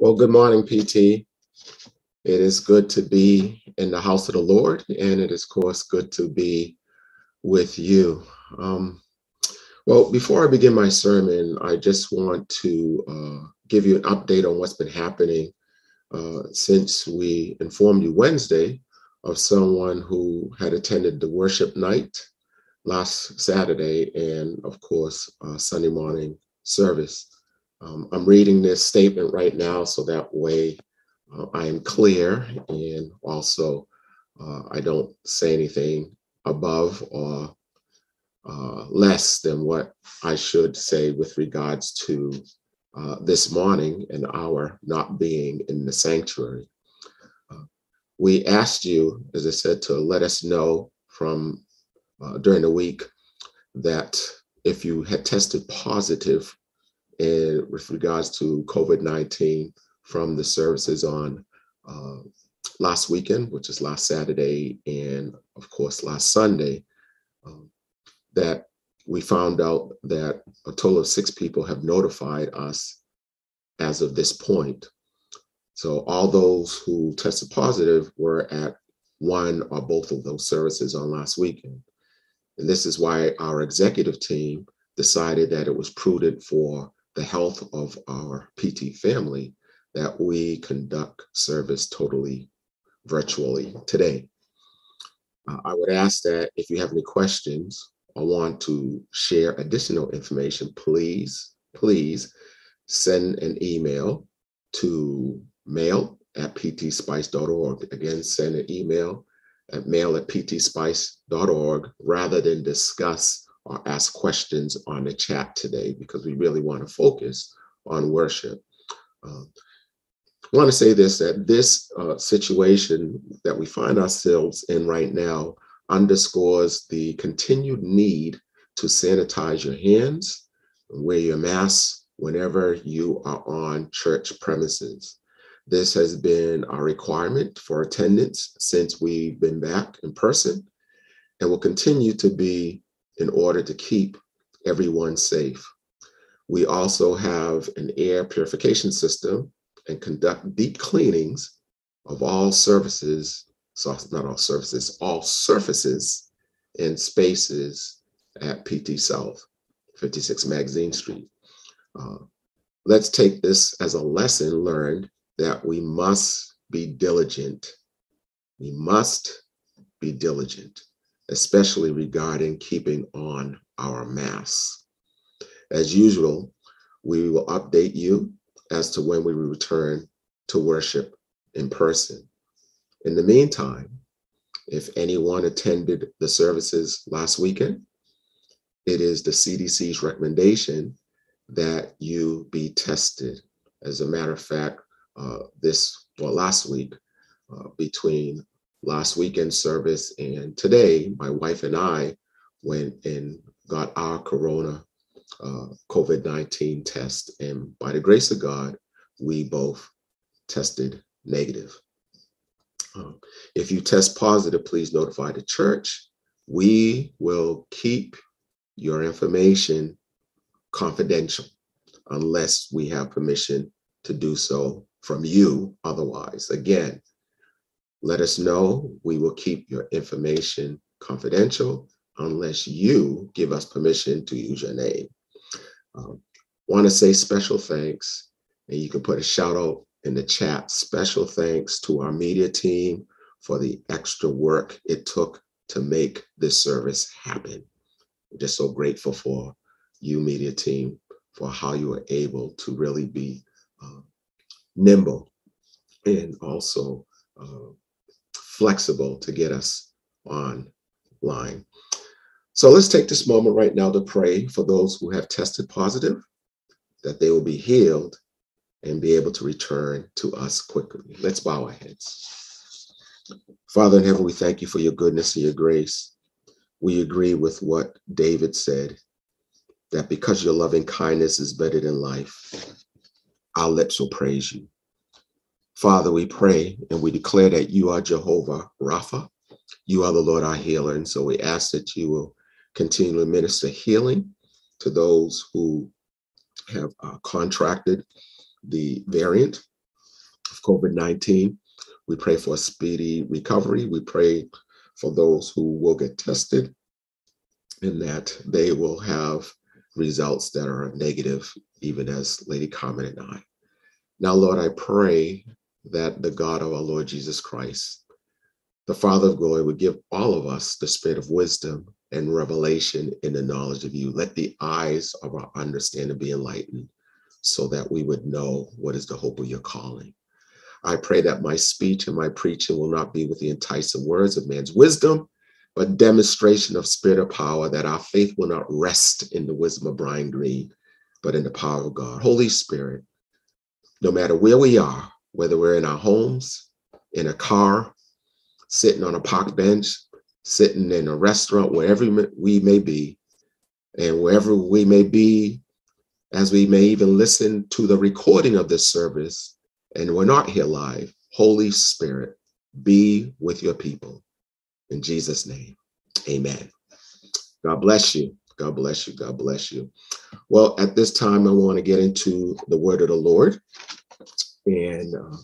Well, good morning, PT. It is good to be in the house of the Lord, and it is, of course, good to be with you. Um, well, before I begin my sermon, I just want to uh, give you an update on what's been happening uh, since we informed you Wednesday of someone who had attended the worship night last Saturday and, of course, uh, Sunday morning service. Um, I'm reading this statement right now so that way uh, I am clear and also uh, I don't say anything above or uh, less than what I should say with regards to uh, this morning and our not being in the sanctuary. Uh, we asked you, as I said, to let us know from uh, during the week that if you had tested positive in, with regards to COVID 19 from the services on uh, last weekend, which is last Saturday, and of course last Sunday, um, that we found out that a total of six people have notified us as of this point. So all those who tested positive were at one or both of those services on last weekend. And this is why our executive team decided that it was prudent for the health of our PT family that we conduct service totally virtually today. Uh, I would ask that if you have any questions or want to share additional information, please, please send an email to mail at ptspice.org. Again, send an email at mail at ptspice.org rather than discuss or ask questions on the chat today because we really want to focus on worship. Uh, I want to say this that this uh, situation that we find ourselves in right now underscores the continued need to sanitize your hands, wear your mask whenever you are on church premises. This has been our requirement for attendance since we've been back in person and will continue to be in order to keep everyone safe. We also have an air purification system and conduct deep cleanings of all surfaces, so not all surfaces, all surfaces and spaces at PT South, 56 Magazine Street. Uh, let's take this as a lesson learned that we must be diligent. We must be diligent especially regarding keeping on our masks. As usual, we will update you as to when we return to worship in person. In the meantime, if anyone attended the services last weekend, it is the CDC's recommendation that you be tested. As a matter of fact, uh, this, well, last week, uh, between last weekend service. And today, my wife and I went and got our corona uh, COVID 19 test. And by the grace of God, we both tested negative. Um, if you test positive, please notify the church. We will keep your information confidential unless we have permission to do so from you otherwise. Again, let us know. We will keep your information confidential unless you give us permission to use your name. Um, Want to say special thanks, and you can put a shout out in the chat. Special thanks to our media team for the extra work it took to make this service happen. We're just so grateful for you, media team, for how you were able to really be uh, nimble and also uh, flexible to get us online. So let's take this moment right now to pray for those who have tested positive, that they will be healed and be able to return to us quickly. Let's bow our heads. Father in heaven, we thank you for your goodness and your grace. We agree with what David said that because your loving kindness is better than life, our lips will praise you. Father, we pray and we declare that you are Jehovah Rapha. You are the Lord our healer. And so we ask that you will continue to minister healing to those who have uh, contracted the variant of COVID 19. We pray for a speedy recovery. We pray for those who will get tested and that they will have results that are negative, even as Lady Carmen and I. Now, Lord, I pray that the God of our Lord Jesus Christ, the Father of glory, would give all of us the spirit of wisdom and revelation in the knowledge of you. Let the eyes of our understanding be enlightened so that we would know what is the hope of your calling. I pray that my speech and my preaching will not be with the enticing words of man's wisdom, but demonstration of spirit of power, that our faith will not rest in the wisdom of Brian Green, but in the power of God. Holy Spirit, no matter where we are, whether we're in our homes, in a car, sitting on a park bench, sitting in a restaurant, wherever we may be, and wherever we may be, as we may even listen to the recording of this service, and we're not here live, Holy Spirit, be with your people. In Jesus' name, amen. God bless you. God bless you. God bless you. Well, at this time, I want to get into the word of the Lord. And uh,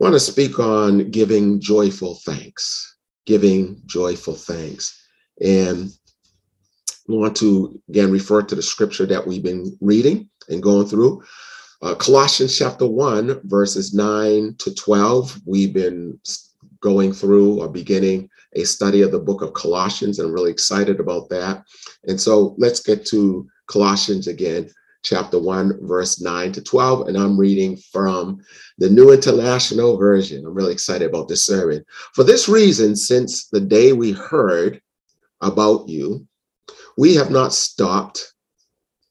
want to speak on giving joyful thanks, giving joyful thanks. And I want to again refer to the scripture that we've been reading and going through. Uh, Colossians chapter 1, verses 9 to 12. We've been going through or beginning a study of the book of Colossians. and I'm really excited about that. And so let's get to Colossians again, chapter 1, verse 9 to 12. And I'm reading from the New International Version. I'm really excited about this sermon. For this reason, since the day we heard about you, we have not stopped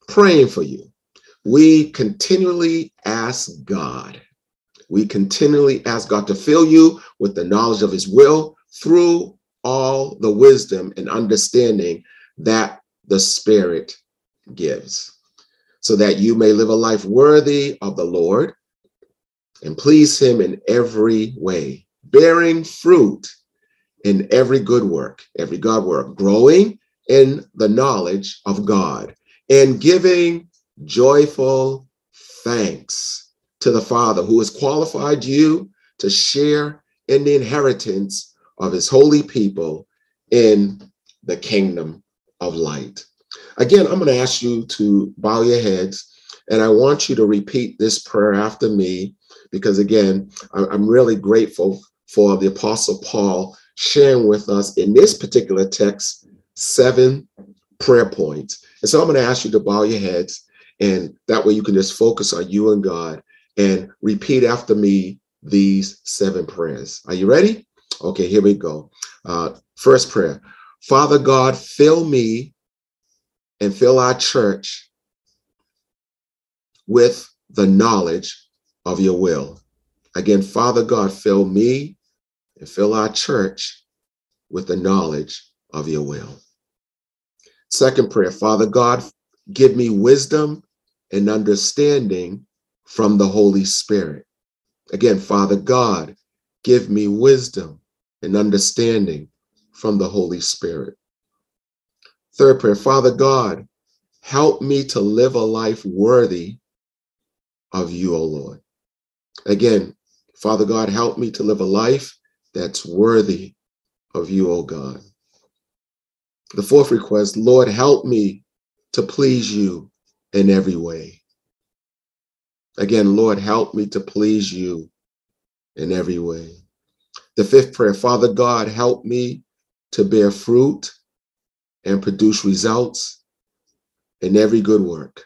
praying for you. We continually ask God we continually ask God to fill you with the knowledge of his will through all the wisdom and understanding that the Spirit gives, so that you may live a life worthy of the Lord and please him in every way, bearing fruit in every good work, every God work, growing in the knowledge of God and giving joyful thanks to the Father who has qualified you to share in the inheritance of his holy people in the kingdom of light. Again, I'm going to ask you to bow your heads and I want you to repeat this prayer after me because, again, I'm really grateful for the Apostle Paul sharing with us in this particular text seven prayer points. And so I'm going to ask you to bow your heads, and that way you can just focus on you and God and repeat after me these seven prayers. Are you ready? Okay, here we go. Uh, first prayer Father God, fill me and fill our church with the knowledge of your will. Again, Father God, fill me and fill our church with the knowledge of your will. Second prayer Father God, give me wisdom and understanding from the Holy Spirit. Again, Father God, give me wisdom and understanding from the Holy Spirit. Third prayer, Father God, help me to live a life worthy of you, O Lord. Again, Father God, help me to live a life that's worthy of you, O God. The fourth request, Lord, help me to please you in every way. Again, Lord, help me to please you in every way. The fifth prayer, Father God, help me to bear fruit and produce results in every good work.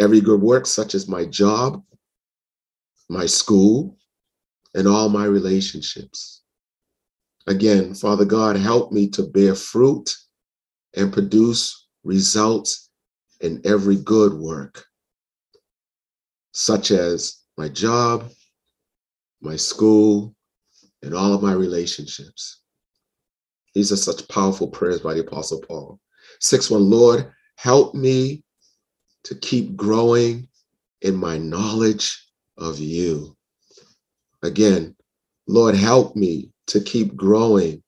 Every good work, such as my job, my school, and all my relationships. Again, Father God, help me to bear fruit and produce results in every good work such as my job, my school, and all of my relationships. These are such powerful prayers by the Apostle Paul. Six one, Lord, help me to keep growing in my knowledge of you. Again, Lord, help me to keep growing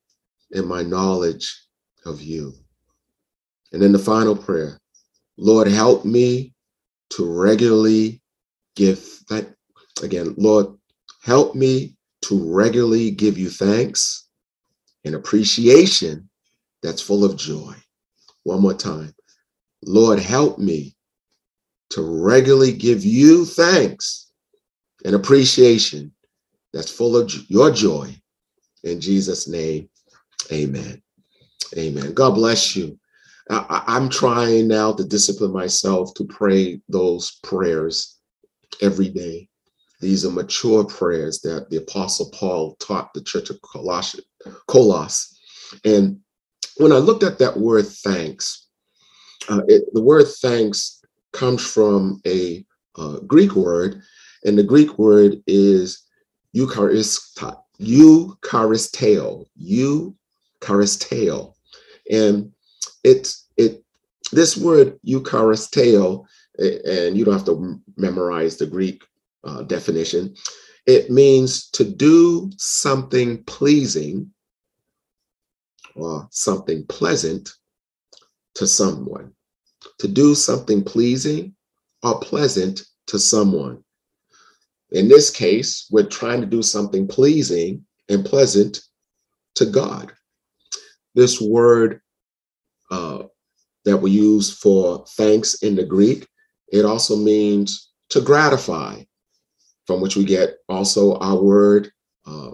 in my knowledge of you. And then the final prayer Lord, help me to regularly give that again, Lord, help me to regularly give you thanks and appreciation that's full of joy. One more time. Lord, help me to regularly give you thanks and appreciation that's full of your joy. In Jesus' name, amen. Amen. God bless you. I, am trying now to discipline myself to pray those prayers every day. These are mature prayers that the Apostle Paul taught the church of Colossus. Colos. And when I looked at that word thanks, uh, it, the word thanks comes from a uh, Greek word, and the Greek word is eucharista, eucharisteo, eucharisteo. And it's it this word eucharisteo, and you don't have to memorize the Greek uh, definition. It means to do something pleasing or something pleasant to someone. To do something pleasing or pleasant to someone. In this case, we're trying to do something pleasing and pleasant to God. This word uh, that we use for thanks in the Greek, it also means to gratify, from which we get also our word uh,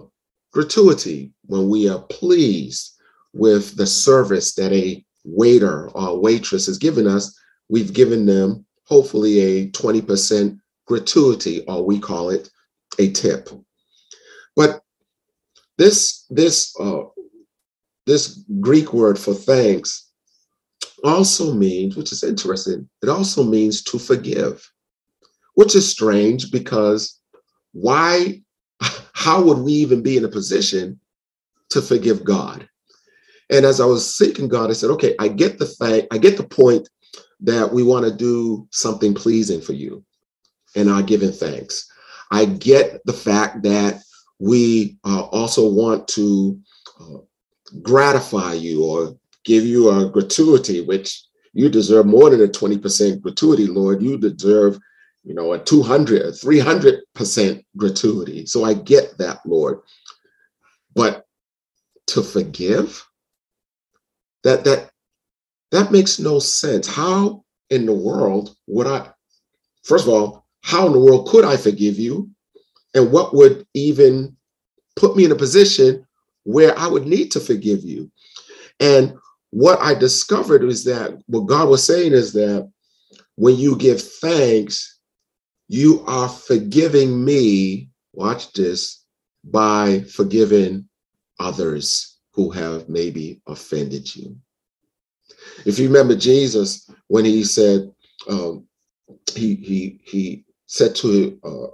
gratuity, when we are pleased with the service that a waiter or waitress has given us, we've given them hopefully a 20% gratuity, or we call it a tip. But this this uh, this Greek word for thanks also means, which is interesting, it also means to forgive, which is strange because why, how would we even be in a position to forgive God? And as I was seeking God, I said, okay, I get the fact, I get the point that we want to do something pleasing for you and are giving thanks. I get the fact that we uh, also want to uh, gratify you or give you a gratuity, which you deserve more than a 20% gratuity, Lord. You deserve, you know, a 200, a 300% gratuity. So I get that, Lord. But to forgive, that that that makes no sense. How in the world would I, first of all, how in the world could I forgive you? And what would even put me in a position where I would need to forgive you? And what I discovered was that what God was saying is that when you give thanks, you are forgiving me, watch this, by forgiving others who have maybe offended you. If you remember Jesus, when he said, um, he, he, he said to uh,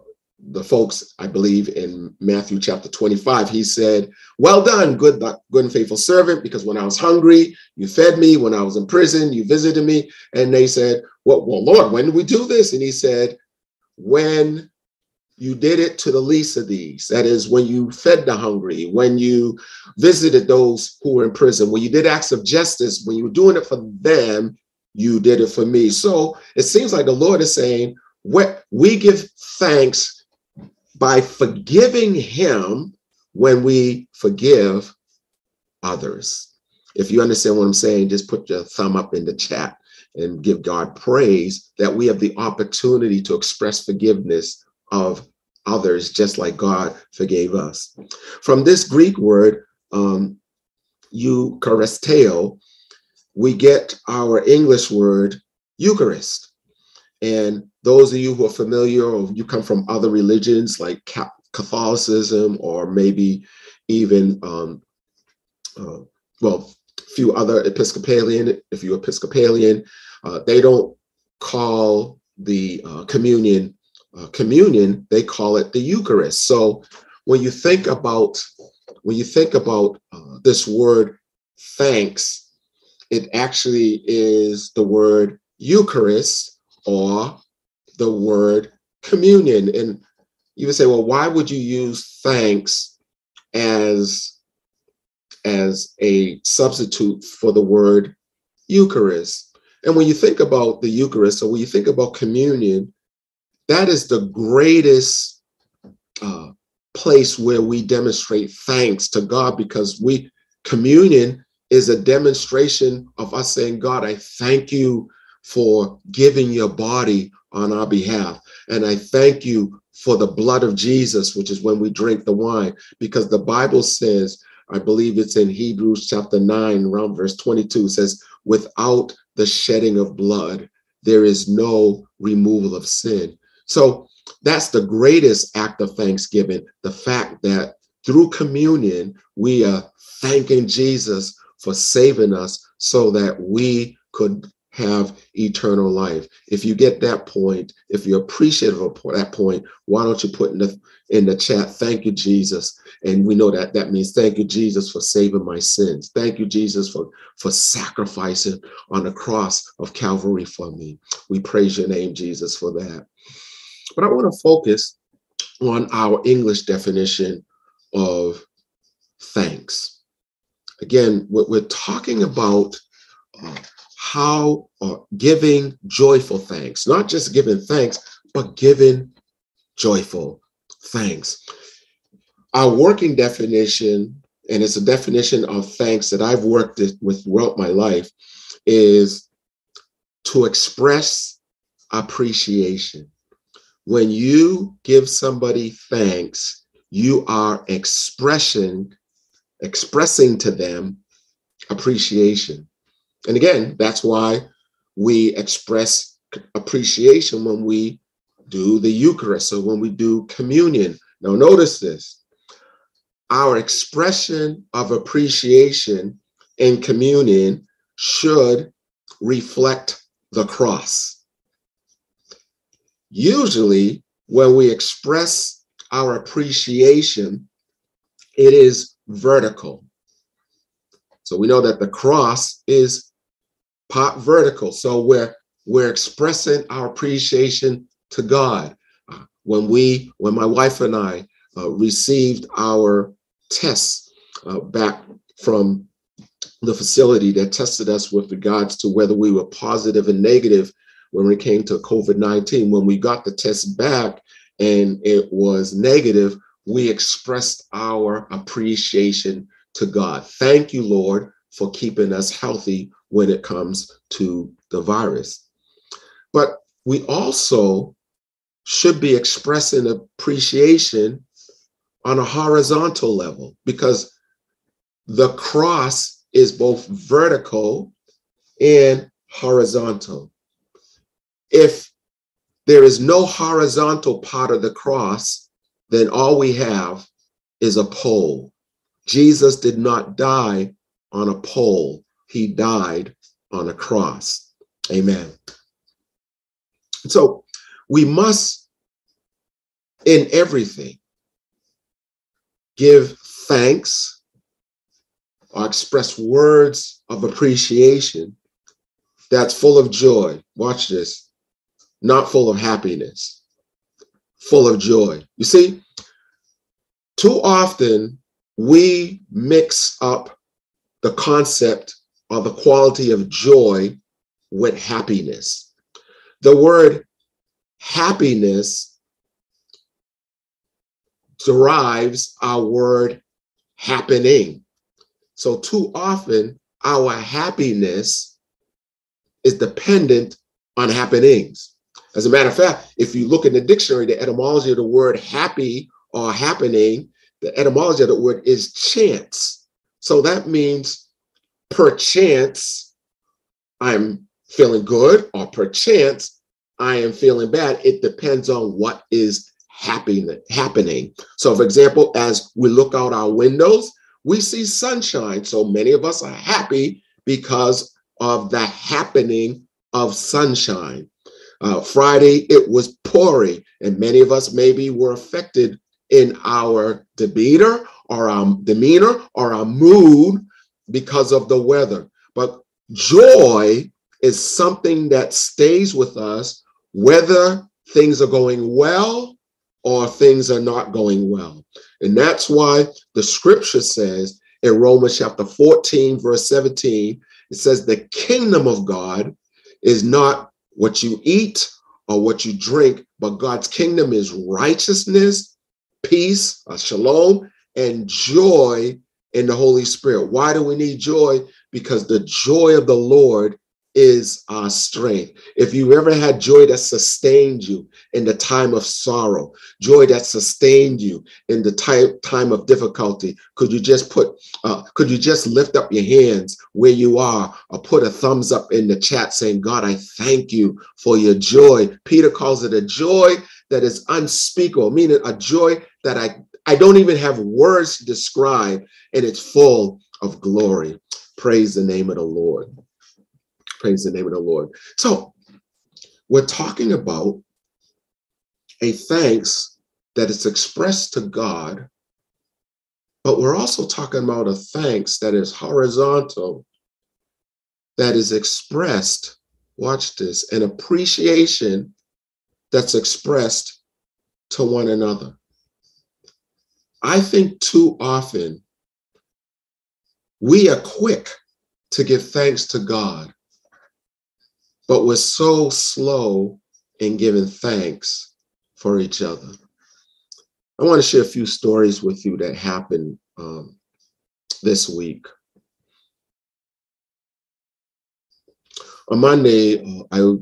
the folks, I believe in Matthew chapter 25, he said, Well done, good, good and faithful servant, because when I was hungry, you fed me. When I was in prison, you visited me. And they said, Well, well Lord, when did we do this? And he said, When you did it to the least of these. That is, when you fed the hungry, when you visited those who were in prison, when you did acts of justice, when you were doing it for them, you did it for me. So it seems like the Lord is saying, we give thanks by forgiving Him when we forgive others. If you understand what I'm saying, just put your thumb up in the chat and give God praise that we have the opportunity to express forgiveness of others just like God forgave us. From this Greek word, um, Eucharisteo, we get our English word Eucharist. And those of you who are familiar or you come from other religions like Catholicism or maybe even, um, uh, well, few other Episcopalian, if you're Episcopalian, uh, they don't call the uh, communion uh, communion, they call it the Eucharist. So when you think about when you think about uh, this word thanks, it actually is the word Eucharist or the word communion. And you would say, well, why would you use thanks as as a substitute for the word Eucharist? And when you think about the Eucharist, or when you think about communion, that is the greatest uh, place where we demonstrate thanks to God because we communion is a demonstration of us saying, God, I thank you for giving your body on our behalf. And I thank you for the blood of Jesus, which is when we drink the wine, because the Bible says, I believe it's in Hebrews chapter 9, around verse 22, says, without the shedding of blood, there is no removal of sin. So that's the greatest act of thanksgiving the fact that through communion, we are thanking Jesus for saving us so that we could have eternal life. If you get that point, if you're appreciative of that point, why don't you put in the in the chat, thank you, Jesus. And we know that that means thank you, Jesus, for saving my sins. Thank you, Jesus, for, for sacrificing on the cross of Calvary for me. We praise your name, Jesus, for that. But I want to focus on our English definition of thanks. Again, we're talking about uh, how uh, giving joyful thanks, not just giving thanks, but giving joyful thanks. Our working definition, and it's a definition of thanks that I've worked with throughout my life, is to express appreciation. When you give somebody thanks, you are expression, expressing to them appreciation. And again, that's why we express appreciation when we do the Eucharist so when we do communion. Now, notice this our expression of appreciation in communion should reflect the cross. Usually, when we express our appreciation, it is vertical. So we know that the cross is part vertical. So we're we're expressing our appreciation to God. When we, when my wife and I uh, received our tests uh, back from the facility that tested us with regards to whether we were positive and negative when it came to COVID 19. When we got the test back and it was negative, we expressed our appreciation to God. Thank you, Lord, for keeping us healthy when it comes to the virus. But we also should be expressing appreciation on a horizontal level because the cross is both vertical and horizontal. If there is no horizontal part of the cross, then all we have is a pole. Jesus did not die on a pole, he died on a cross. Amen. So we must, in everything, give thanks or express words of appreciation that's full of joy. Watch this, not full of happiness, full of joy. You see, too often we mix up the concept or the quality of joy with happiness. The word happiness derives our word happening. So, too often, our happiness is dependent on happenings. As a matter of fact, if you look in the dictionary, the etymology of the word happy or happening, the etymology of the word is chance. So that means perchance I'm feeling good, or perchance I am feeling bad. It depends on what is happening. Happening. So, for example, as we look out our windows, we see sunshine. So many of us are happy because of the happening of sunshine. Uh, Friday, it was pouring, and many of us maybe were affected in our demeanor or our demeanor or our mood because of the weather. But joy is something that stays with us whether things are going well or things are not going well. And that's why the scripture says in Romans chapter 14, verse 17, it says, The kingdom of God is not what you eat or what you drink, but God's kingdom is righteousness, peace, a shalom, and joy in the Holy Spirit. Why do we need joy? Because the joy of the Lord is our strength. If you ever had joy that sustained you in the time of sorrow, joy that sustained you in the time, time of difficulty, could you just put, uh, could you just lift up your hands where you are or put a thumbs up in the chat saying, God, I thank you for your joy. Peter calls it a joy that is unspeakable, meaning a joy that I, I don't even have words to describe and it's full of glory. Praise the name of the Lord. Praise the name of the Lord. So we're talking about a thanks that is expressed to God, but we're also talking about a thanks that is horizontal, that is expressed, watch this, an appreciation that's expressed to one another. I think too often we are quick to give thanks to God but we're so slow in giving thanks for each other. I want to share a few stories with you that happened um, this week. On Monday, uh, I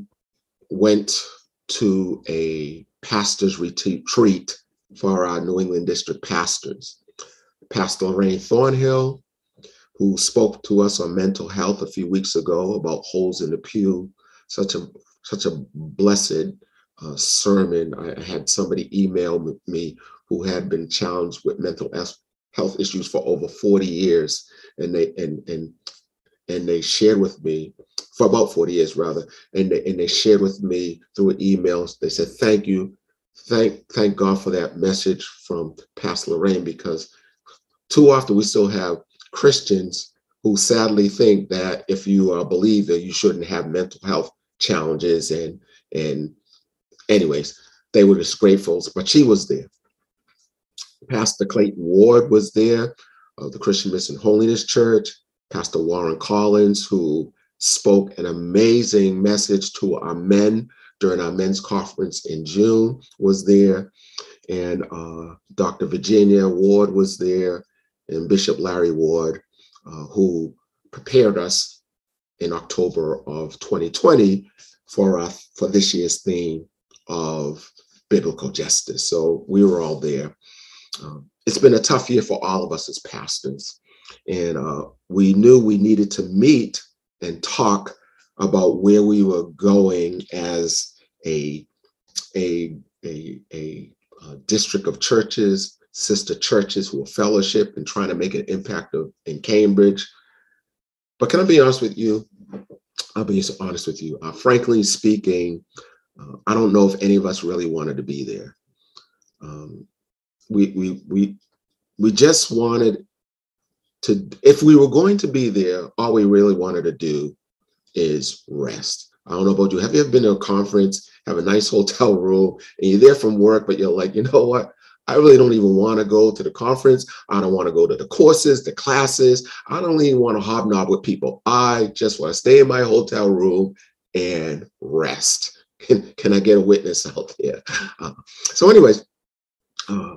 went to a pastor's retreat for our New England district pastors. Pastor Lorraine Thornhill, who spoke to us on mental health a few weeks ago about holes in the pew, such a such a blessed uh, sermon. I had somebody email me who had been challenged with mental health issues for over 40 years, and they and and and they shared with me for about 40 years rather, and they and they shared with me through emails. They said, "Thank you, thank thank God for that message from Pastor Lorraine," because too often we still have Christians who sadly think that if you are a believer, you shouldn't have mental health challenges and and anyways they were just grateful. But she was there. Pastor clayton ward was there of the christian mission holiness church. Pastor warren collins who spoke an amazing message to our men during our men's conference in june was there. And uh, dr virginia ward was there and bishop larry ward uh, who prepared us in October of 2020 for uh, for this year's theme of biblical justice. So we were all there. Um, it's been a tough year for all of us as pastors, and uh, we knew we needed to meet and talk about where we were going as a a a, a, a district of churches, sister churches who are fellowship and trying to make an impact of, in Cambridge. But can I be honest with you? I'll be honest with you. Uh, frankly speaking, uh, I don't know if any of us really wanted to be there. Um, we we we we just wanted to. If we were going to be there, all we really wanted to do is rest. I don't know about you. Have you ever been to a conference, have a nice hotel room, and you're there from work, but you're like, you know what? I really don't even want to go to the conference. I don't want to go to the courses, the classes. I don't even want to hobnob with people. I just want to stay in my hotel room and rest. Can, can I get a witness out there? Uh, so, anyways, uh,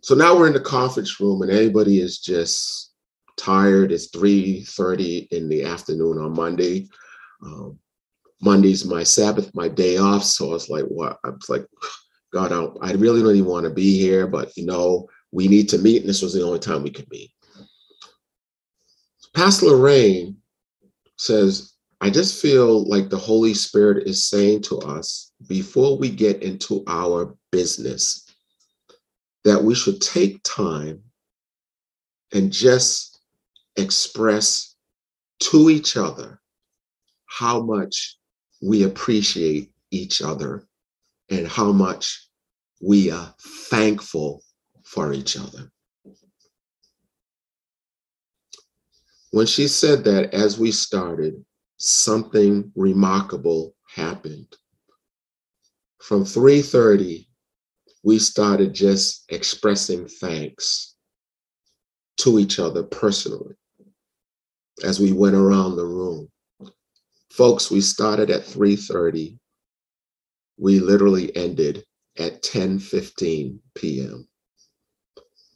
so now we're in the conference room and everybody is just tired. It's 3:30 in the afternoon on Monday. Um, Monday's my Sabbath, my day off. So it's like, what? I was like, God, I, I really don't even want to be here, but you know, we need to meet, and this was the only time we could meet. Pastor Lorraine says, I just feel like the Holy Spirit is saying to us before we get into our business that we should take time and just express to each other how much we appreciate each other and how much we are thankful for each other. When she said that, as we started, something remarkable happened. From 3:30, we started just expressing thanks to each other personally as we went around the room. Folks, we started at 3:30 we literally ended at 10:15 p.m.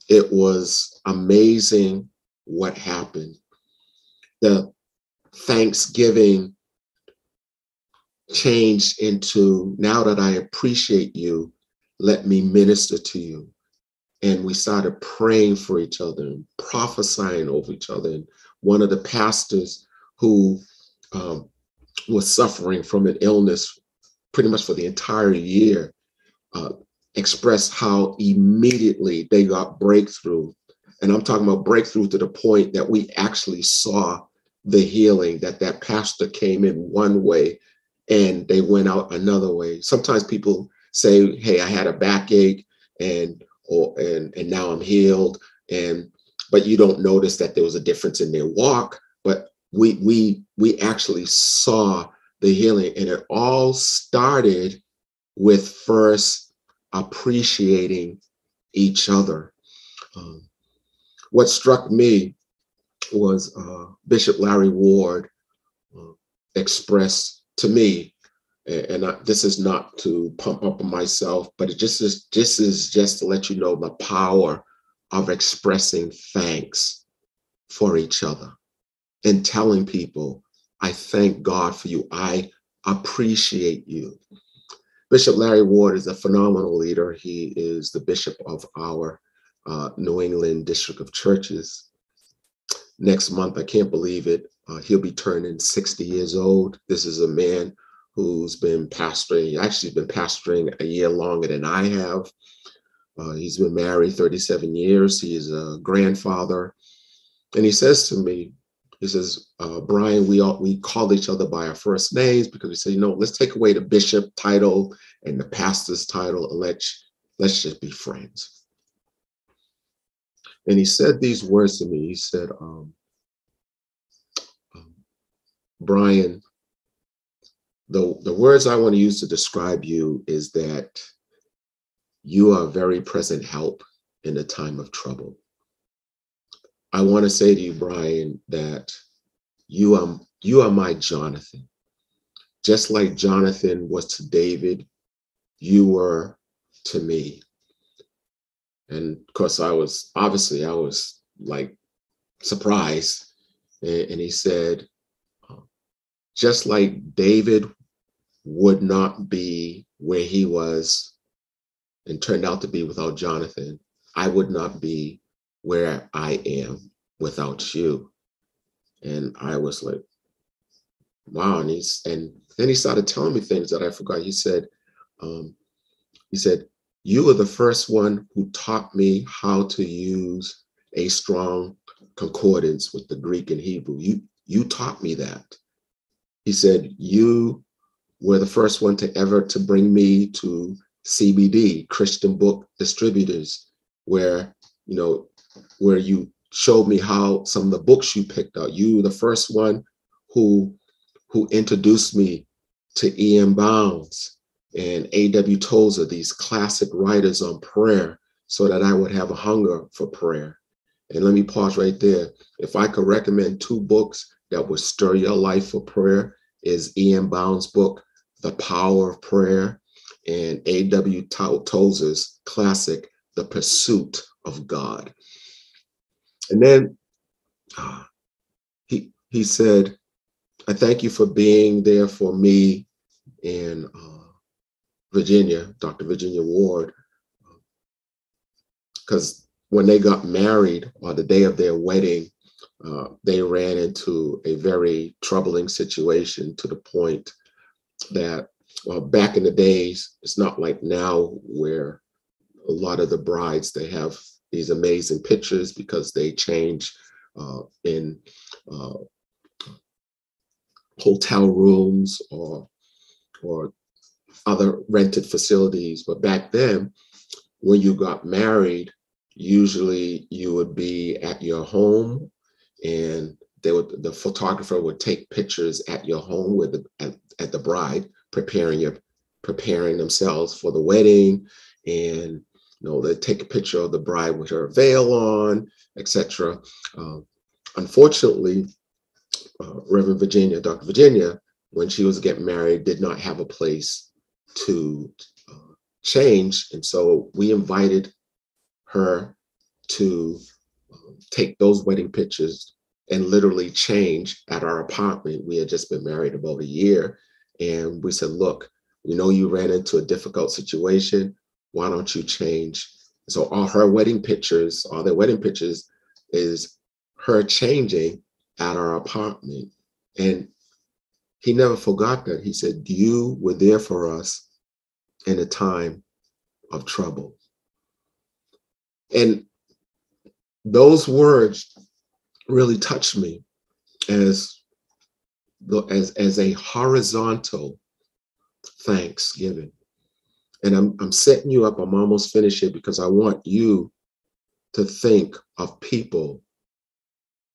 It was amazing what happened. The Thanksgiving changed into now that I appreciate you, let me minister to you. And we started praying for each other and prophesying over each other. And one of the pastors who um, was suffering from an illness pretty much for the entire year uh, expressed how immediately they got breakthrough. And I'm talking about breakthrough to the point that we actually saw the healing, that that pastor came in one way and they went out another way. Sometimes people say, "Hey, I had a backache and or and and now I'm healed." And but you don't notice that there was a difference in their walk. But we we we actually saw the healing, and it all started with first appreciating each other. Um, what struck me was uh, Bishop Larry Ward uh, expressed to me, and I, this is not to pump up on myself, but it just is this is just to let you know the power of expressing thanks for each other and telling people, I thank God for you. I appreciate you. Bishop Larry Ward is a phenomenal leader. He is the bishop of our uh, New England District of Churches. Next month, I can't believe it, uh, he'll be turning 60 years old. This is a man who's been pastoring, actually been pastoring a year longer than I have. Uh, he's been married 37 years. He is a grandfather. And he says to me, he says, uh, Brian, we all, we call each other by our first names because we say, you know, let's take away the bishop title and the pastor's title and let's, let's just be friends. And he said these words to me. He said, um, um, Brian, the, the words I want to use to describe you is that you are very present help in a time of trouble. I want to say to you, Brian, that you are you are my Jonathan. Just like Jonathan was to David, you were to me. And of course, I was obviously I was like surprised. And, he said, um, just like David would not be where he was and turned out to be without Jonathan, I would not be where I am without you. And I was like, wow. And he's and then he started telling me things that I forgot. He said, um, he said, you were the first one who taught me how to use a strong concordance with the Greek and Hebrew. You you taught me that. He said, you were the first one to ever to bring me to CBD, Christian Book Distributors, where you know where you showed me how some of the books you picked out. You the first one who who introduced me to E.M. Bounds and A.W. Tozer, these classic writers on prayer, so that I would have a hunger for prayer. And let me pause right there. If I could recommend two books that would stir your life for prayer, is E.M. Bounds' book, The Power of Prayer, and A.W. Tozer's classic, The Pursuit of God. And then uh, he he said, "I thank you for being there for me in uh, Virginia, Dr. Virginia Ward, because when they got married on the day of their wedding, uh, they ran into a very troubling situation to the point that back in the days, it's not like now where a lot of the brides they have these amazing pictures because they change uh, in uh, hotel rooms or or other rented facilities. But back then, when you got married, usually you would be at your home and they would the photographer would take pictures at your home with the, at, at the bride preparing your preparing themselves for the wedding and you know, they take a picture of the bride with her veil on, etc. Uh, unfortunately, uh, Reverend Virginia, Dr. Virginia, when she was getting married, did not have a place to uh, change. And so we invited her to um, take those wedding pictures and literally change at our apartment. We had just been married about a year. And we said, look, we know you ran into a difficult situation. Why don't you change? So all her wedding pictures, all their wedding pictures is her changing at our apartment. And he never forgot that. He said, You were there for us in a time of trouble. And those words really touched me as as as a horizontal thanksgiving. And I'm I'm setting you up. I'm almost finished here because I want you to think of people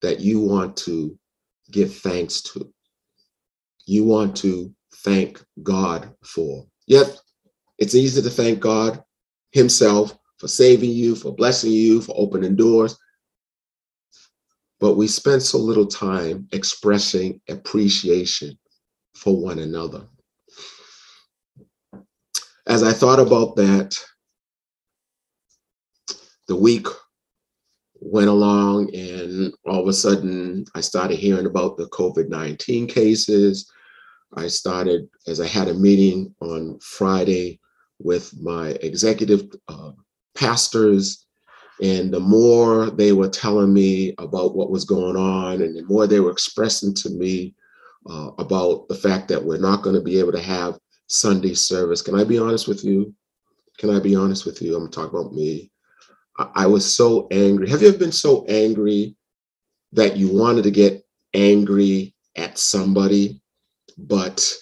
that you want to give thanks to. You want to thank God for. Yet it's easy to thank God Himself for saving you, for blessing you, for opening doors. But we spend so little time expressing appreciation for one another. As I thought about that, the week went along, and all of a sudden, I started hearing about the COVID 19 cases. I started, as I had a meeting on Friday with my executive uh, pastors, and the more they were telling me about what was going on, and the more they were expressing to me uh, about the fact that we're not going to be able to have Sunday service. Can I be honest with you? Can I be honest with you? I'm talking about me. I, I was so angry. Have you ever been so angry that you wanted to get angry at somebody, but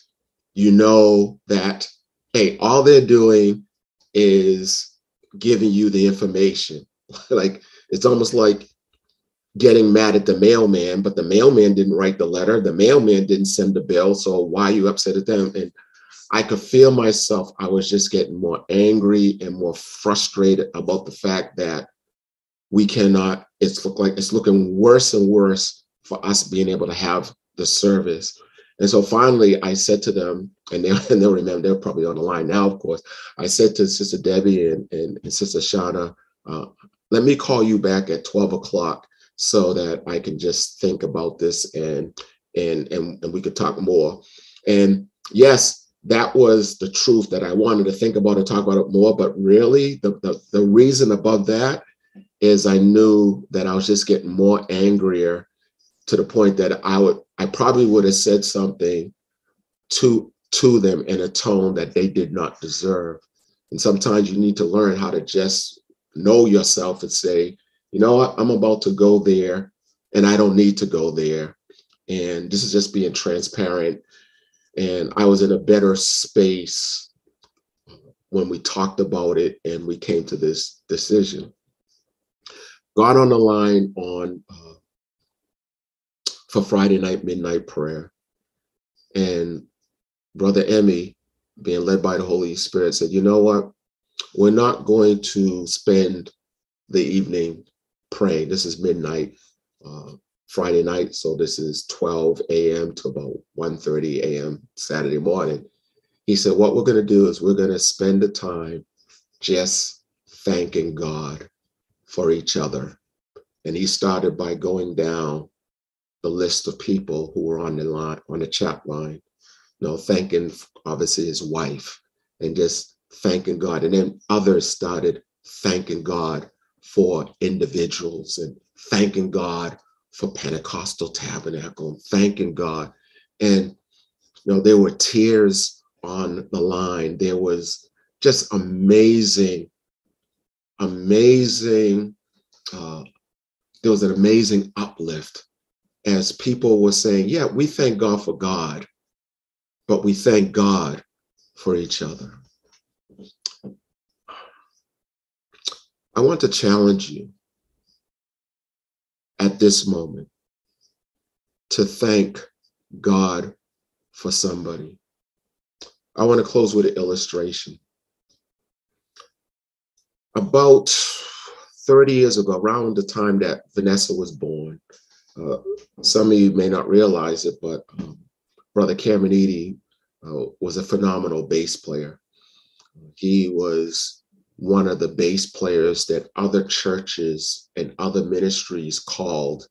you know that, hey, all they're doing is giving you the information. like it's almost like getting mad at the mailman, but the mailman didn't write the letter, the mailman didn't send the bill. So why are you upset at them? And I could feel myself, I was just getting more angry and more frustrated about the fact that we cannot, it's look like it's looking worse and worse for us being able to have the service. And so finally I said to them, and they and they'll remember they're probably on the line now, of course. I said to Sister Debbie and, and, and Sister Shauna, uh, let me call you back at 12 o'clock so that I can just think about this and and and, and we could talk more. And yes, that was the truth that I wanted to think about and talk about it more. But really, the, the, the reason above that is I knew that I was just getting more angrier to the point that I would I probably would have said something to to them in a tone that they did not deserve. And sometimes you need to learn how to just know yourself and say, you know what, I'm about to go there and I don't need to go there. And this is just being transparent and I was in a better space when we talked about it and we came to this decision. Got on the line on uh, for Friday night midnight prayer, and Brother Emmy, being led by the Holy Spirit, said, "You know what? We're not going to spend the evening praying. This is midnight. Uh, Friday night. So this is 12 a.m. to about 1:30 a.m. Saturday morning. He said, What we're going to do is we're going to spend the time just thanking God for each other. And he started by going down the list of people who were on the line, on the chat line, you know, thanking obviously his wife and just thanking God. And then others started thanking God for individuals and thanking God for Pentecostal Tabernacle, thanking God. And you know, there were tears on the line. There was just amazing, amazing, uh, there was an amazing uplift as people were saying, yeah, we thank God for God, but we thank God for each other. I want to challenge you at this moment to thank God for somebody. I want to close with an illustration. About 30 years ago, around the time that Vanessa was born, uh, some of you may not realize it, but um, Brother Cameron Eady uh, was a phenomenal bass player. He was one of the bass players that other churches and other ministries called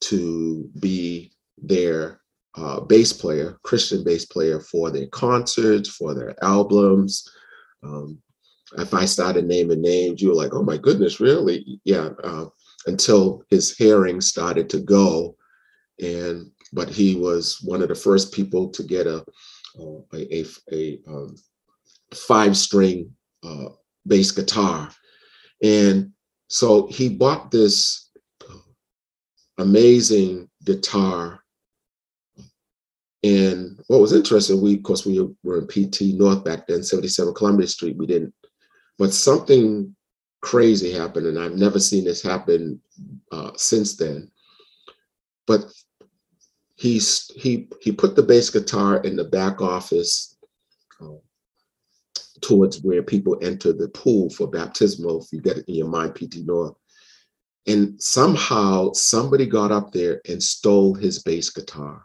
to be their uh, bass player, Christian bass player for their concerts, for their albums. Um, if I started naming names, you were like, oh my goodness, really? Yeah. Uh, until his hearing started to go. And, but he was one of the first people to get a, uh, a, a, a um, five string uh, bass guitar. And so he bought this amazing guitar. And what was interesting, we, of course, we were in PT North back then, 77 Columbia Street. We didn't, but something crazy happened, and I've never seen this happen uh, since then. But he's he he put the bass guitar in the back office towards where people enter the pool for baptismal. If you get it in your mind, PT North, and somehow somebody got up there and stole his bass guitar.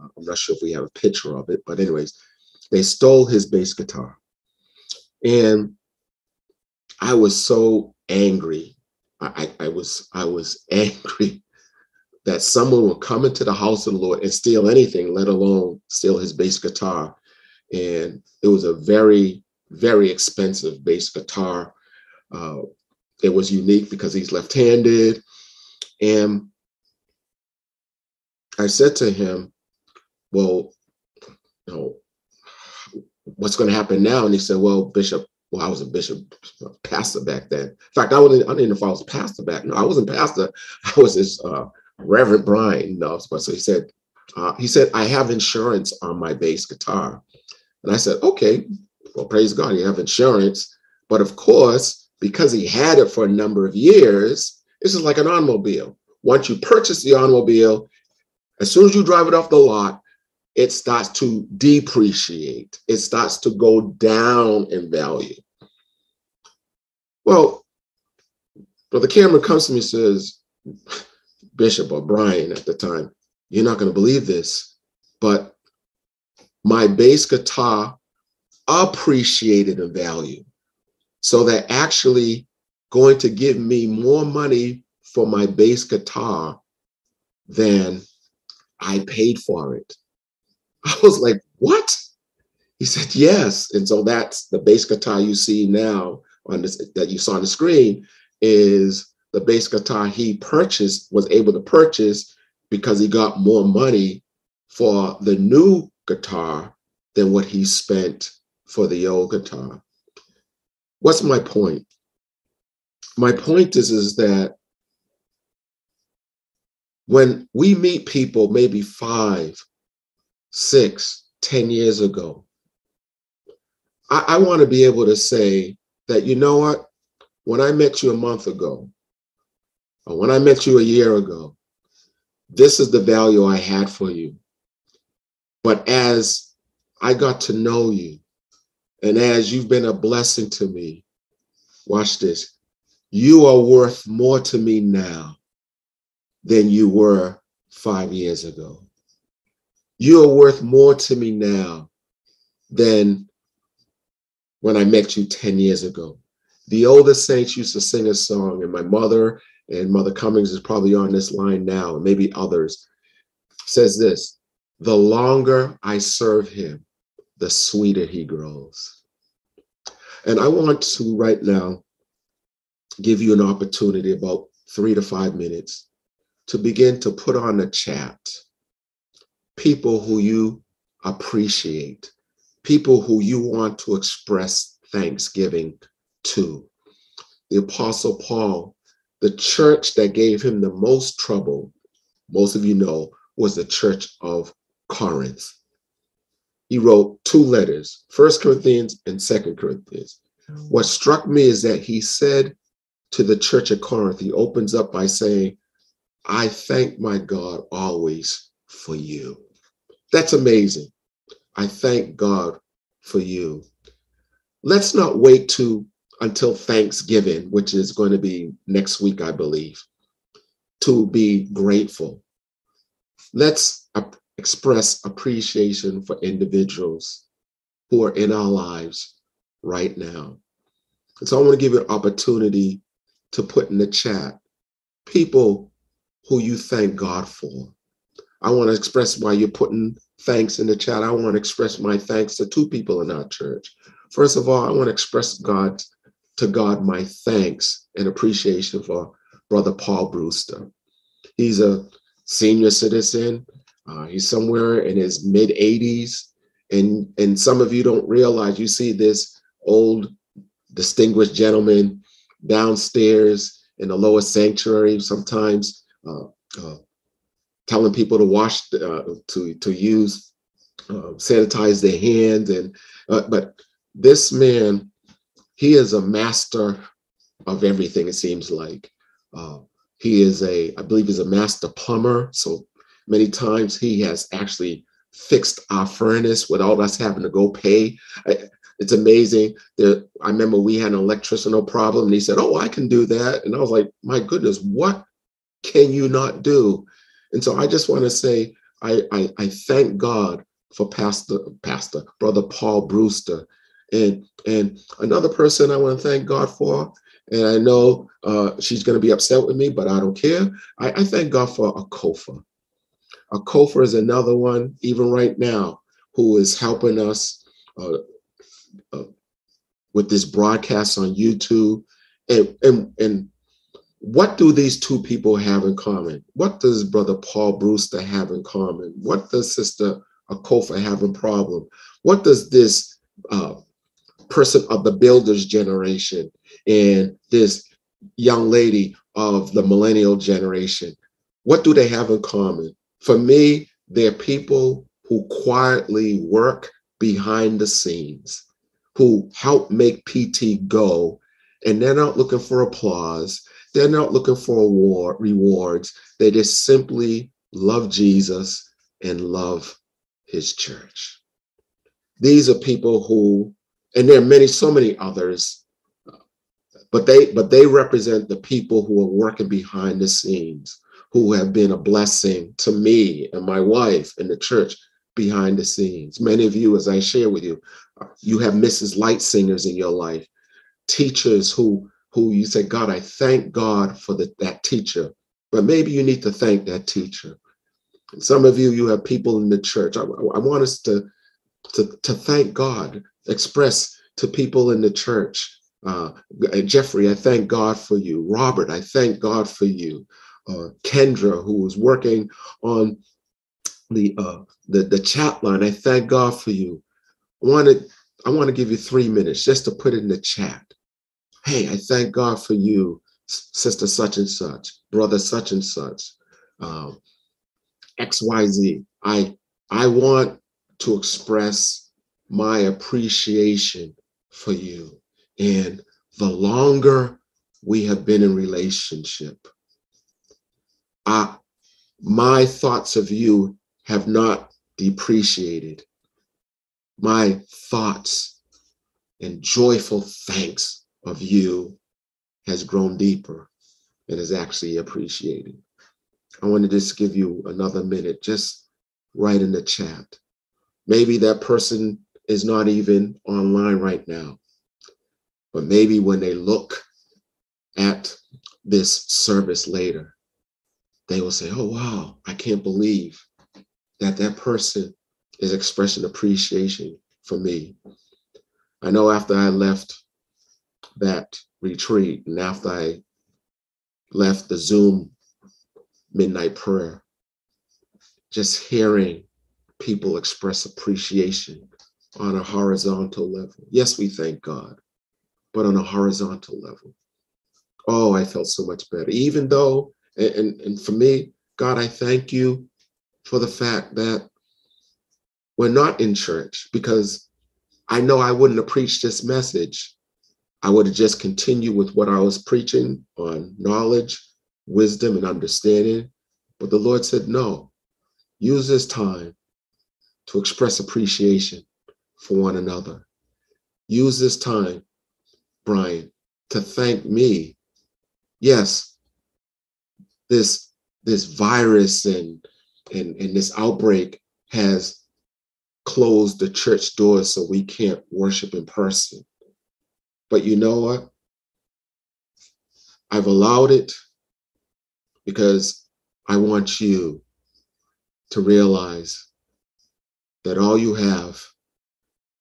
Uh, I'm not sure if we have a picture of it, but anyways, they stole his bass guitar, and I was so angry. I, I was I was angry that someone would come into the house of the Lord and steal anything, let alone steal his bass guitar. And it was a very, very expensive bass guitar. Uh, it was unique because he's left-handed. And I said to him, well, you know, what's going to happen now? And he said, well, Bishop, well, I was a bishop, pastor back then. In fact, I wasn't, I didn't know if I was a pastor back. No, I wasn't pastor. I was this uh, Reverend Brian. No, but so he said, uh, he said, I have insurance on my bass guitar. And I said, okay, well, praise God, you have insurance. But of course, because he had it for a number of years, this is like an automobile. Once you purchase the automobile, as soon as you drive it off the lot, it starts to depreciate. It starts to go down in value. Well, Brother Cameron comes to me and says, Bishop or Brian at the time, you're not going to believe this, but my bass guitar appreciated in value. So they're actually going to give me more money for my bass guitar than I paid for it. I was like, what? He said, yes. And so that's the bass guitar you see now on this that you saw on the screen is the bass guitar he purchased, was able to purchase because he got more money for the new guitar than what he spent for the old guitar. What's my point? My point is, is that when we meet people maybe five, six, ten years ago, I, I want to be able to say that, you know what, when I met you a month ago, or when I met you a year ago, this is the value I had for you. But as I got to know you, and as you've been a blessing to me, watch this, you are worth more to me now than you were five years ago. You are worth more to me now than when I met you 10 years ago. The older saints used to sing a song, and my mother and Mother Cummings is probably on this line now, and maybe others, says this The longer I serve him, the sweeter he grows. And I want to right now give you an opportunity, about three to five minutes, to begin to put on the chat people who you appreciate, people who you want to express thanksgiving to. The Apostle Paul, the church that gave him the most trouble, most of you know, was the church of Corinth. He wrote two letters, First Corinthians and Second Corinthians. What struck me is that he said to the church of Corinth, he opens up by saying, I thank my God always for you. That's amazing. I thank God for you. Let's not wait to until Thanksgiving, which is going to be next week, I believe, to be grateful. Let's express appreciation for individuals who are in our lives right now. And so I want to give you an opportunity to put in the chat people who you thank God for. I want to express why you're putting thanks in the chat. I want to express my thanks to two people in our church. First of all, I want to express God to God my thanks and appreciation for Brother Paul Brewster. He's a senior citizen. Uh, he's somewhere in his mid 80s. And, and some of you don't realize you see this old distinguished gentleman downstairs in the lower sanctuary, sometimes uh, uh, telling people to wash, uh, to, to use, uh, sanitize their hands. And, uh, but this man, he is a master of everything, it seems like. Uh, he is a, I believe he's a master plumber. So many times he has actually fixed our furnace without us having to go pay. It's amazing that I remember we had an electrician problem and he said, Oh, I can do that. And I was like, My goodness, what can you not do? And so I just want to say, I, I, I thank God for Pastor, Pastor, Brother Paul Brewster. And, and another person I want to thank God for and I know uh, she's going to be upset with me, but I don't care. I, I thank God for Akofa. Akofa is another one, even right now, who is helping us uh, uh, with this broadcast on YouTube. And, and, and what do these two people have in common? What does Brother Paul Brewster have in common? What does Sister Akofa have in problem? What does this uh, person of the builder's generation and this young lady of the millennial generation. What do they have in common? For me, they're people who quietly work behind the scenes, who help make PT go, and they're not looking for applause. They're not looking for award, rewards. They just simply love Jesus and love his church. These are people who, and there are many, so many others but they but they represent the people who are working behind the scenes who have been a blessing to me and my wife and the church behind the scenes many of you as i share with you you have mrs light singers in your life teachers who who you say god i thank god for the, that teacher but maybe you need to thank that teacher some of you you have people in the church i, I want us to, to to thank god express to people in the church uh, Jeffrey, I thank God for you. Robert, I thank God for you. Uh, Kendra, who was working on the, uh, the the chat line, I thank God for you. I want to I want to give you three minutes just to put in the chat. Hey, I thank God for you, sister such and such, brother such and such, um, X Y Z. I I want to express my appreciation for you. And the longer we have been in relationship, I, my thoughts of you have not depreciated. My thoughts and joyful thanks of you has grown deeper and is actually appreciated. I want to just give you another minute, just write in the chat. Maybe that person is not even online right now. But maybe when they look at this service later, they will say, oh, wow, I can't believe that that person is expressing appreciation for me. I know after I left that retreat and after I left the Zoom midnight prayer, just hearing people express appreciation on a horizontal level. Yes, we thank God but on a horizontal level. Oh, I felt so much better. Even though, and, and for me, God, I thank you for the fact that we're not in church because I know I wouldn't have preached this message. I would have just continued with what I was preaching on knowledge, wisdom, and understanding. But the Lord said, no, use this time to express appreciation for one another. Use this time Brian, to thank me. Yes, this this virus and and, and this outbreak has closed the church doors so we can't worship in person. But you know what? I've allowed it because I want you to realize that all you have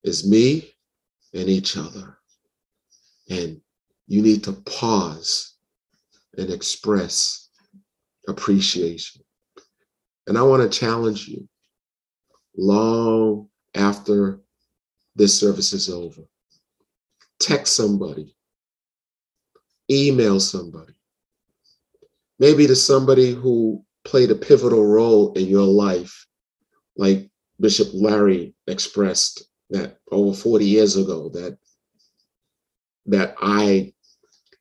is me and each other. And you need to pause and express appreciation. And I want to challenge you long after this service is over. Text somebody, email somebody, maybe to somebody who played a pivotal role in your life, like Bishop Larry expressed that over 40 years ago that that I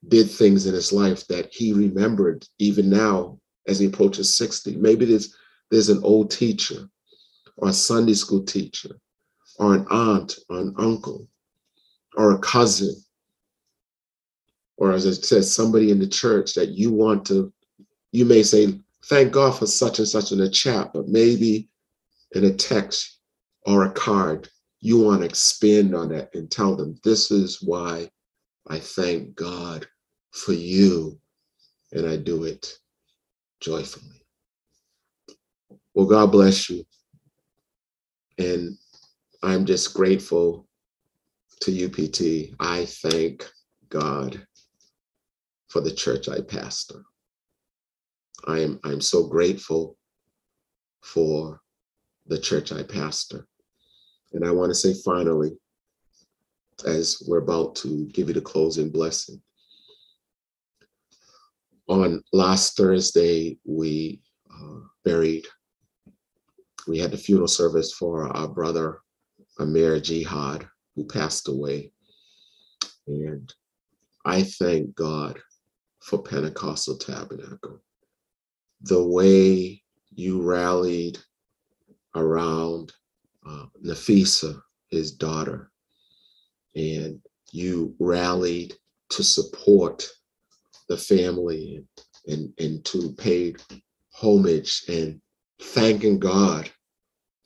did things in his life that he remembered even now as he approaches 60. Maybe there's there's an old teacher or a Sunday school teacher or an aunt or an uncle or a cousin or as I said, somebody in the church that you want to, you may say, thank God for such and such in a chat, but maybe in a text or a card, you want to expand on that and tell them, this is why I thank God for you, and I do it joyfully. Well, God bless you. And I'm just grateful to UPT. I thank God for the church I pastor. I am I'm so grateful for the church I pastor. And I want to say finally, as we're about to give you the closing blessing. On last Thursday, we uh, buried, we had the funeral service for our brother Amir Jihad, who passed away. And I thank God for Pentecostal Tabernacle. The way you rallied around uh, Nafisa, his daughter, and you rallied to support the family and, and, to pay homage and thanking God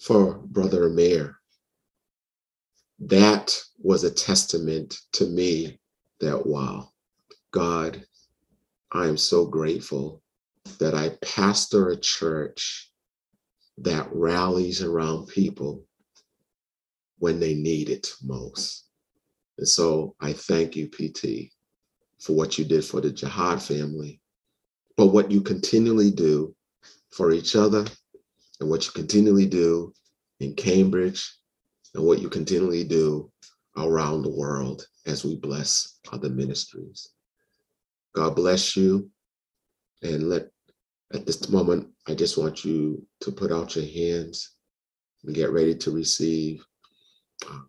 for Brother Mayor. That was a testament to me that, wow, God, I am so grateful that I pastor a church that rallies around people when they need it most. And so I thank you, PT, for what you did for the Jihad family, but what you continually do for each other and what you continually do in Cambridge and what you continually do around the world as we bless other ministries. God bless you. And let at this moment, I just want you to put out your hands and get ready to receive uh,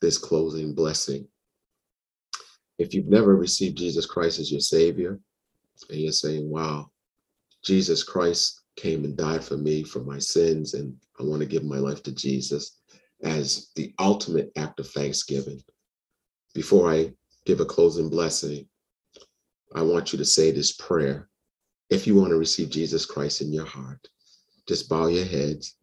this closing blessing. If you've never received Jesus Christ as your Savior, and you're saying, Wow, Jesus Christ came and died for me for my sins, and I want to give my life to Jesus as the ultimate act of thanksgiving. Before I give a closing blessing, I want you to say this prayer. If you want to receive Jesus Christ in your heart, just bow your heads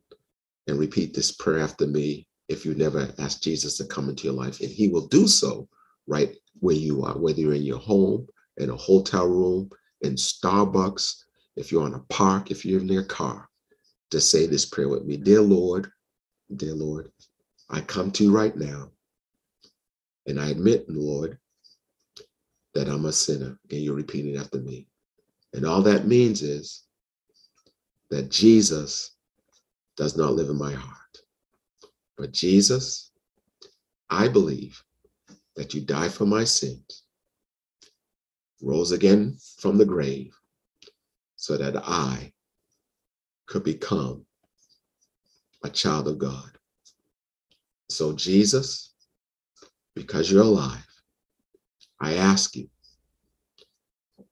and repeat this prayer after me if you never asked Jesus to come into your life. And he will do so right where you are, whether you're in your home, in a hotel room, in Starbucks, if you're on a park, if you're in your car. to say this prayer with me. Dear Lord, dear Lord, I come to you right now. And I admit, Lord, that I'm a sinner. And you're repeating after me. And all that means is that Jesus does not live in my heart. But Jesus, I believe that you died for my sins, rose again from the grave, so that I could become a child of God. So, Jesus, because you're alive, I ask you,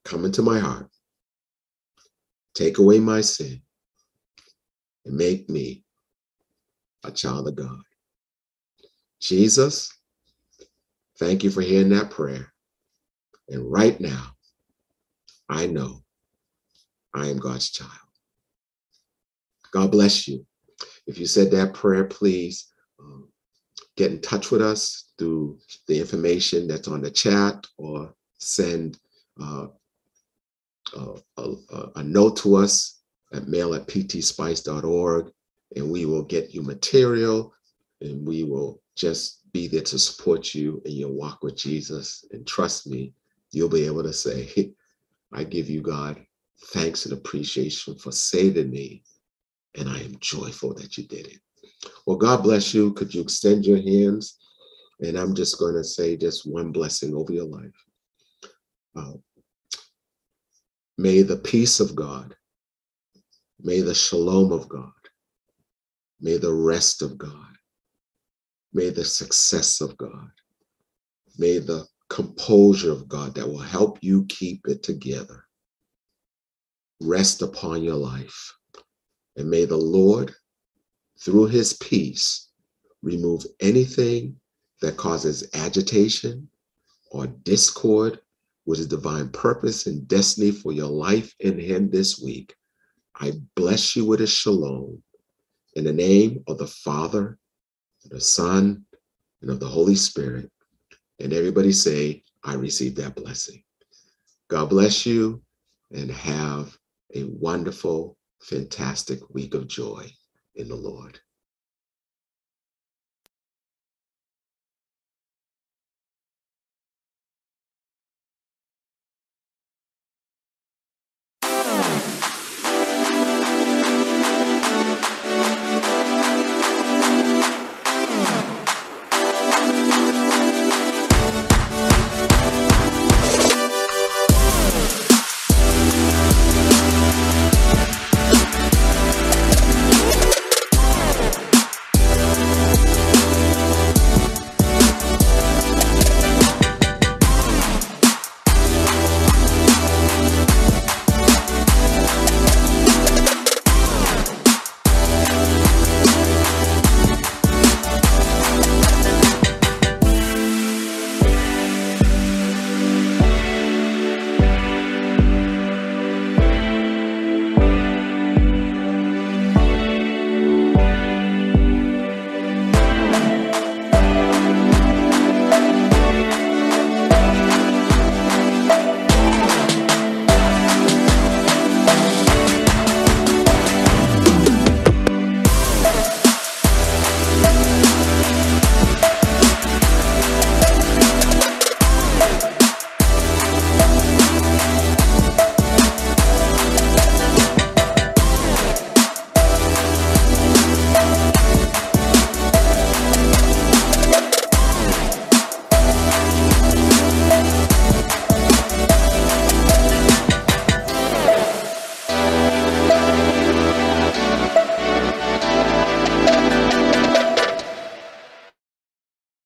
come into my heart, take away my sin, and make me a child of God. Jesus, thank you for hearing that prayer. And right now, I know I am God's child. God bless you. If you said that prayer, please um, get in touch with us through the information that's on the chat or send uh, a, a, a, note to us at mail at ptspice.org and we will get you material and we will just be there to support you in your walk with Jesus. And trust me, you'll be able to say, I give you, God, thanks and appreciation for saving me. And I am joyful that you did it. Well, God bless you. Could you extend your hands? And I'm just going to say just one blessing over your life. Uh, may the peace of God, may the shalom of God, may the rest of God, may the success of God, may the composure of God that will help you keep it together rest upon your life. And may the Lord, through his peace, remove anything that causes agitation or discord with his divine purpose and destiny for your life in him this week. I bless you with a shalom in the name of the Father, the Son, and of the Holy Spirit. And everybody say, I receive that blessing. God bless you and have a wonderful, fantastic week of joy in the Lord.